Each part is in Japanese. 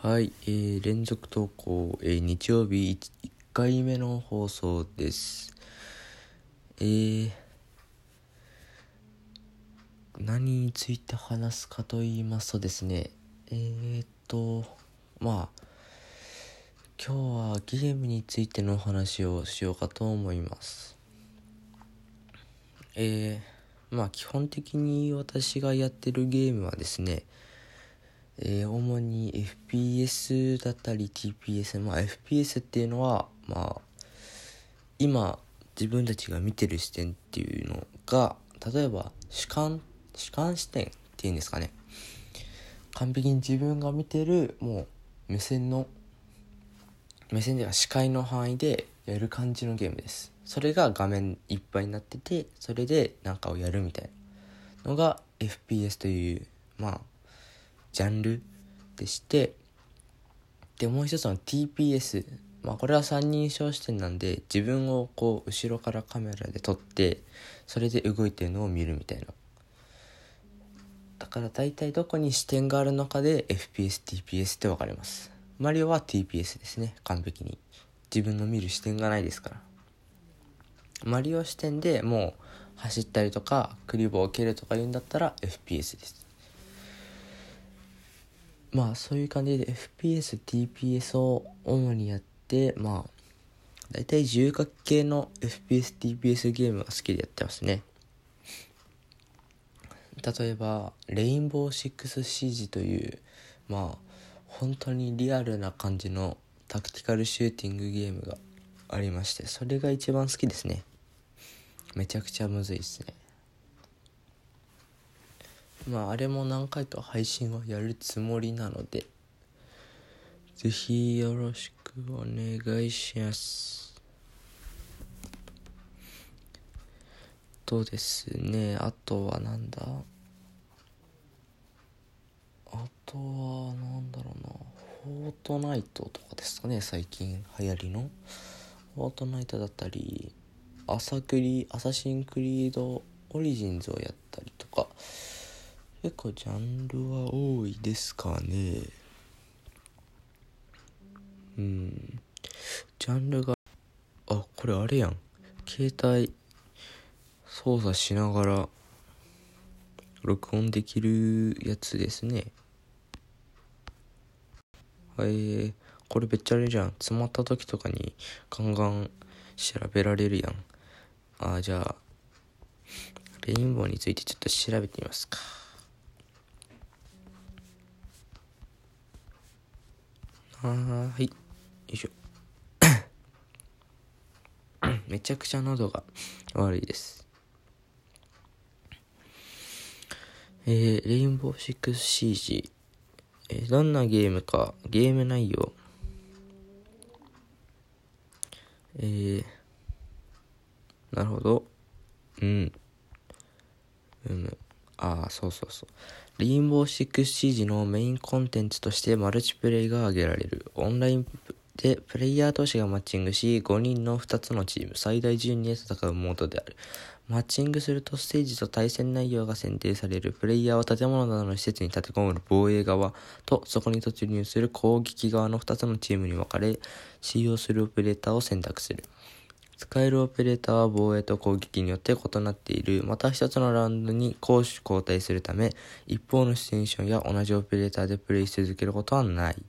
はい、えー連続投稿、えー日曜日 1, 回目の放送です。えー何について話すかと言いますとですね、えー、っと、まあ、今日はゲームについてのお話をしようかと思います。えー、まあ基本的に私がやってるゲームはですね、えー主に FPS だったり TPS まあ FPS っていうのはまあ今自分たちが見てる視点っていうのが例えば主観主観視点っていうんですかね。完璧に自分が見てるもう目線の目線では視界の範囲でやる感じのゲームです。それが画面いっぱいになっててそれで何かをやるみたいなのが FPS というまあジャンルでしてでもう一つの TPS まあこれは三人称視点なんで自分をこう後ろからカメラで撮ってそれで動いてるのを見るみたいな。だから大体どこに視点があるのかで FPSTPS って分かれます。マリオは TPS ですね。完璧に。自分の見る視点がないですから。マリオ視点でもう走ったりとかクリボーを蹴るとか言うんだったら FPS です。まあそういう感じで FPS、TPS を主にやってまあ大体重角系の FPS、TPS ゲームが好きでやってますね。例えばレインボーシックスシージというまあ本当にリアルな感じのタクティカルシューティングゲームがありましてそれが一番好きですね。めちゃくちゃむずいですね。まああれも何回か配信はやるつもりなのでぜひよろしくお願いします。とですねあとはなんだ？あとはなんだろうな。フォートナイトとかですかね最近流行りの。フォートナイトだったりアサクリアサシンクリードオリジンズをやったりとか。結構ジャンルは多いですかね。うん。ジャンルがあこれあれやん。携帯操作しながら録音できるやつですね。えー、これめっちゃあれじゃん。詰まった時とかにガンガン調べられるやん。あーじゃあレインボーについてちょっと調べてみますか。はい。よいしょ。めちゃくちゃ喉が悪いです。えー、レインボーシックスシージ。えーどんなゲームかゲーム内容。えー、なるほど。うん。うん。ああそうそうそう。レインボーシックスシージのメインコンテンツとしてマルチプレイが挙げられる。オンラインでプレイヤー同士がマッチングし5人の2つのチーム最大10人で戦うモードである。マッチングするとステージと対戦内容が選定される。プレイヤーは建物などの施設に立てこもる防衛側とそこに突入する攻撃側の2つのチームに分かれ使用するオペレーターを選択する。使えるオペレーターは防衛と攻撃によって異なっている。また一つのラウンドに攻守交代するため、一方のシチュエーションや同じオペレーターでプレイし続けることはない。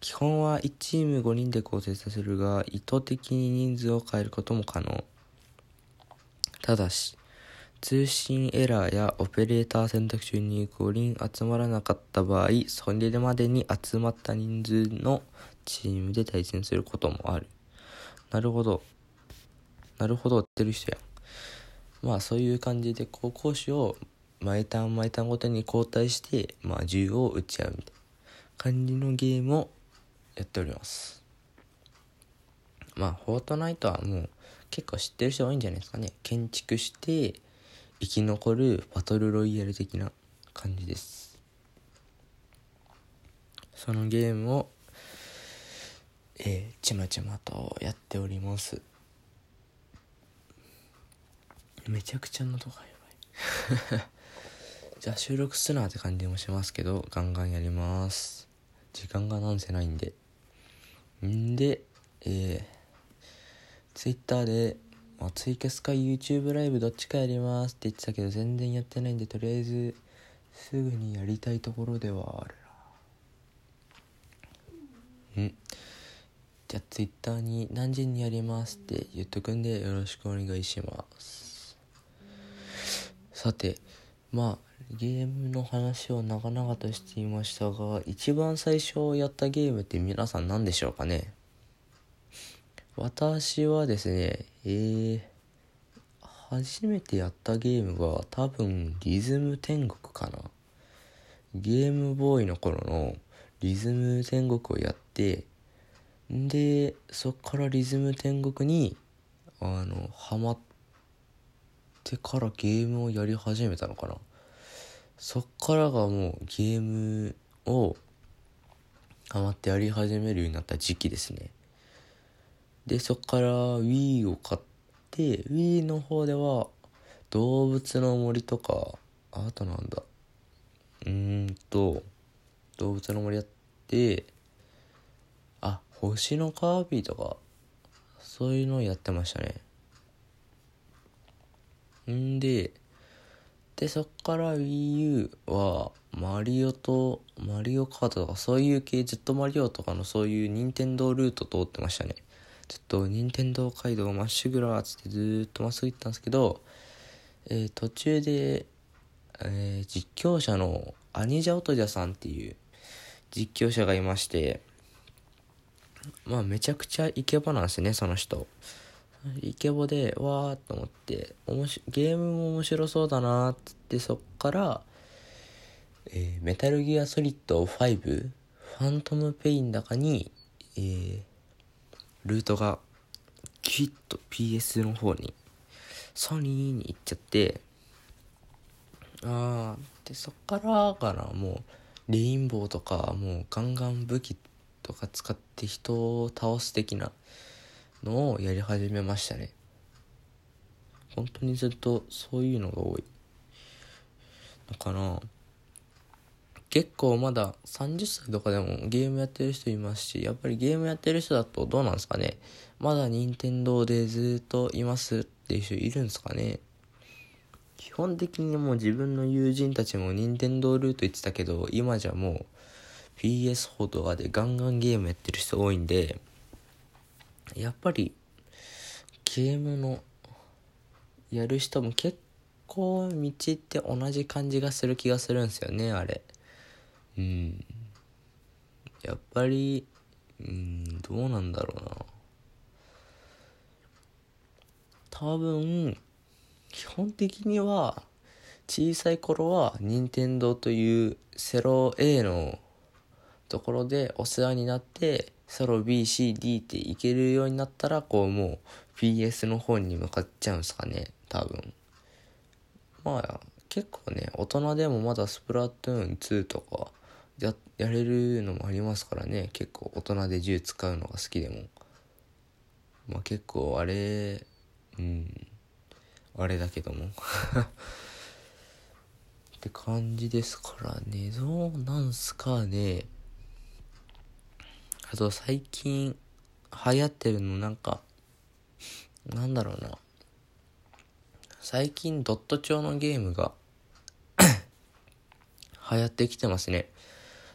基本は1チーム5人で構成させるが、意図的に人数を変えることも可能。ただし、通信エラーやオペレーター選択中に5人集まらなかった場合、それまでに集まった人数のチームで対戦することもある。なるほど。なるほど売ってる人や。んまあそういう感じでこう攻守を毎ターン毎ターンごとに交代してまあ銃を撃ち合うみたいな感じのゲームをやっております。まあフォートナイトはもう結構知ってる人多いんじゃないですかね。建築して生き残るバトルロイヤル的な感じです。そのゲームをえー、ちまちまとやっております。めちゃくちゃ喉がやばい。じゃあ収録すなって感じもしますけどガンガンやります。時間がなんせないんで。んでえー、Twitter で、まあ、ツイキャスか YouTube ライブどっちかやりますって言ってたけど全然やってないんでとりあえずすぐにやりたいところではあるな。うん。じゃあ Twitter に何時にやりますって言っとくんでよろしくお願いします。さてまあゲームの話を長々としていましたが一番最初やったゲームって皆さん何でしょうかね？私はですねえー、初めてやったゲームが多分リズム天国かな。ゲームボーイの頃のリズム天国をやってでそっからリズム天国にあのハマっててからゲームをやり始めたのかな。そっからがもうゲームをハマってやり始めるようになった時期ですね。でそっから Wii を買って Wii の方では動物の森とかあとなんだ。うーんと動物の森やってあ星のカービィとかそういうのをやってましたね。んででそっから WiiU はマリオとマリオカートとかそういう系ジェットマリオとかのそういう任天堂ルート通ってましたね。ちょっと任天堂街道まっしぐらっつってずっとまっすぐ行ったんですけど、えー、途中で、えー、実況者のアニジャオトジャさんっていう実況者がいましてまあめちゃくちゃイケボなんですねその人。イケボでわーっと思っておもしゲームも面白そうだなっつってそっからえー、メタルギアソリッド5ファントムペインだかに、えー、ルートがキュッと PS の方にソニーに行っちゃってああでそっからかなもうレインボーとかもうガンガン武器とか使って人を倒す的なのをやり始めましたね本当にずっとそういうのが多いのかな結構まだ30歳とかでもゲームやってる人いますし、やっぱりゲームやってる人だとどうなんですかね。まだ任天堂でずっといますっていう人いるんですかね。基本的にもう自分の友人たちも任天堂ルート言ってたけど、今じゃもう PS4 とかでガンガンゲームやってる人多いんで、やっぱりゲームのやる人も結構道って同じ感じがする気がするんですよね、あれ。うんやっぱりうんどうなんだろうな多分基本的には小さい頃は任天堂というセロ A のところでお世話になってセロ BCD っていけるようになったらこうもう PS の方に向かっちゃうんすかね多分。まあ結構ね大人でもまだスプラトゥーン2とかややれるのもありますからね。結構大人で銃使うのが好きでも。まあ結構あれうん。あれだけども。って感じですからね。どうなんすかね。あと最近流行ってるのなんかなんだろうな。最近ドット調のゲームが 流行ってきてますね。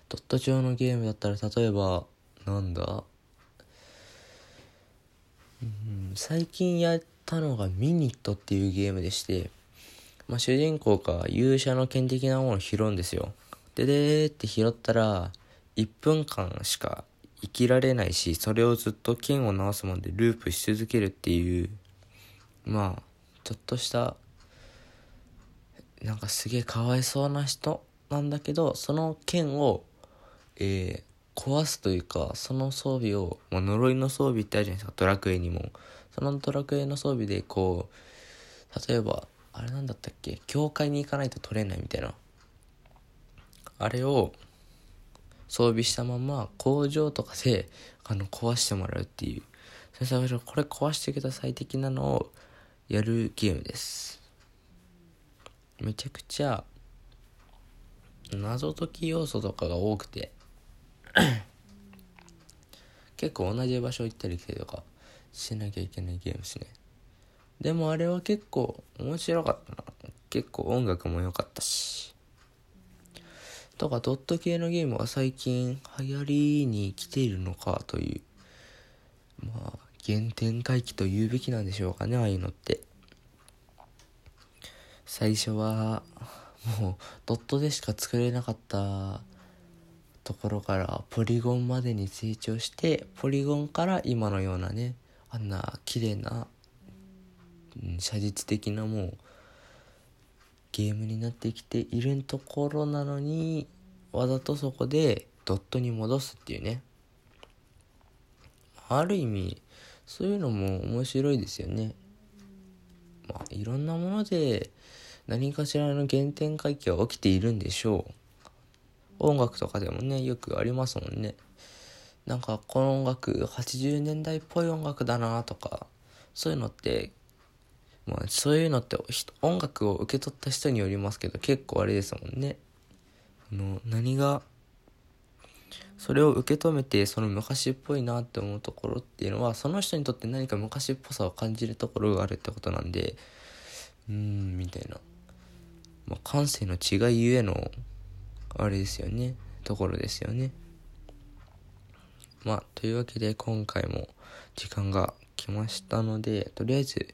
ドット上のゲームだったら例えばなんだ？うん最近やったのがミニットっていうゲームでして、まあ、主人公が勇者の剣的なものを拾うんですよ。ででーって拾ったら1分間しか生きられないしそれをずっと剣を直すまでループし続けるっていうまあちょっとしたなんかすげえかわいそうな人なんだけどその剣をえー、壊すというか、その装備を、まあ、呪いの装備ってあるじゃないですか、ドラクエにも。そのドラクエの装備で、こう、例えば、あれなんだったっけ教会に行かないと取れないみたいな。あれを装備したまま工場とかであの壊してもらうっていう。先生、これ壊してください的なのをやるゲームです。めちゃくちゃ謎解き要素とかが多くて 結構同じ場所行ったり来たりとかしなきゃいけないゲームですねでもあれは結構面白かったな結構音楽も良かったしとかドット系のゲームは最近流行りに来ているのかというまあ原点回帰と言うべきなんでしょうかねああいうのって。最初はもうドットでしか作れなかったところからポリゴンまでに成長してポリゴンから今のようなねあんな綺麗な、うん、写実的なもうゲームになってきているところなのにわざとそこでドットに戻すっていうね。ある意味そういうのも面白いですよね。まあいろんなもので何かしらの原点回帰は起きているんでしょう。音楽とかでもねよくありますもんね。なんかこの音楽80年代っぽい音楽だなとかそういうのってまあそういうのって音楽を受け取った人によりますけど結構あれですもんね。あの何がそれを受け止めてその昔っぽいなって思うところっていうのはその人にとって何か昔っぽさを感じるところがあるってことなんでうーんみたいな、まあ、感性の違いゆえのあれですよね。ところですよね。まあというわけで今回も時間が来ましたのでとりあえず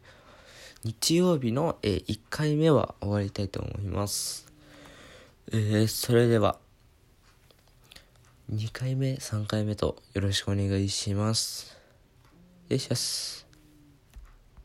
日曜日の、えー、1回目は終わりたいと思います。えー、それでは2回目3回目とよろしくお願いします。よいしょす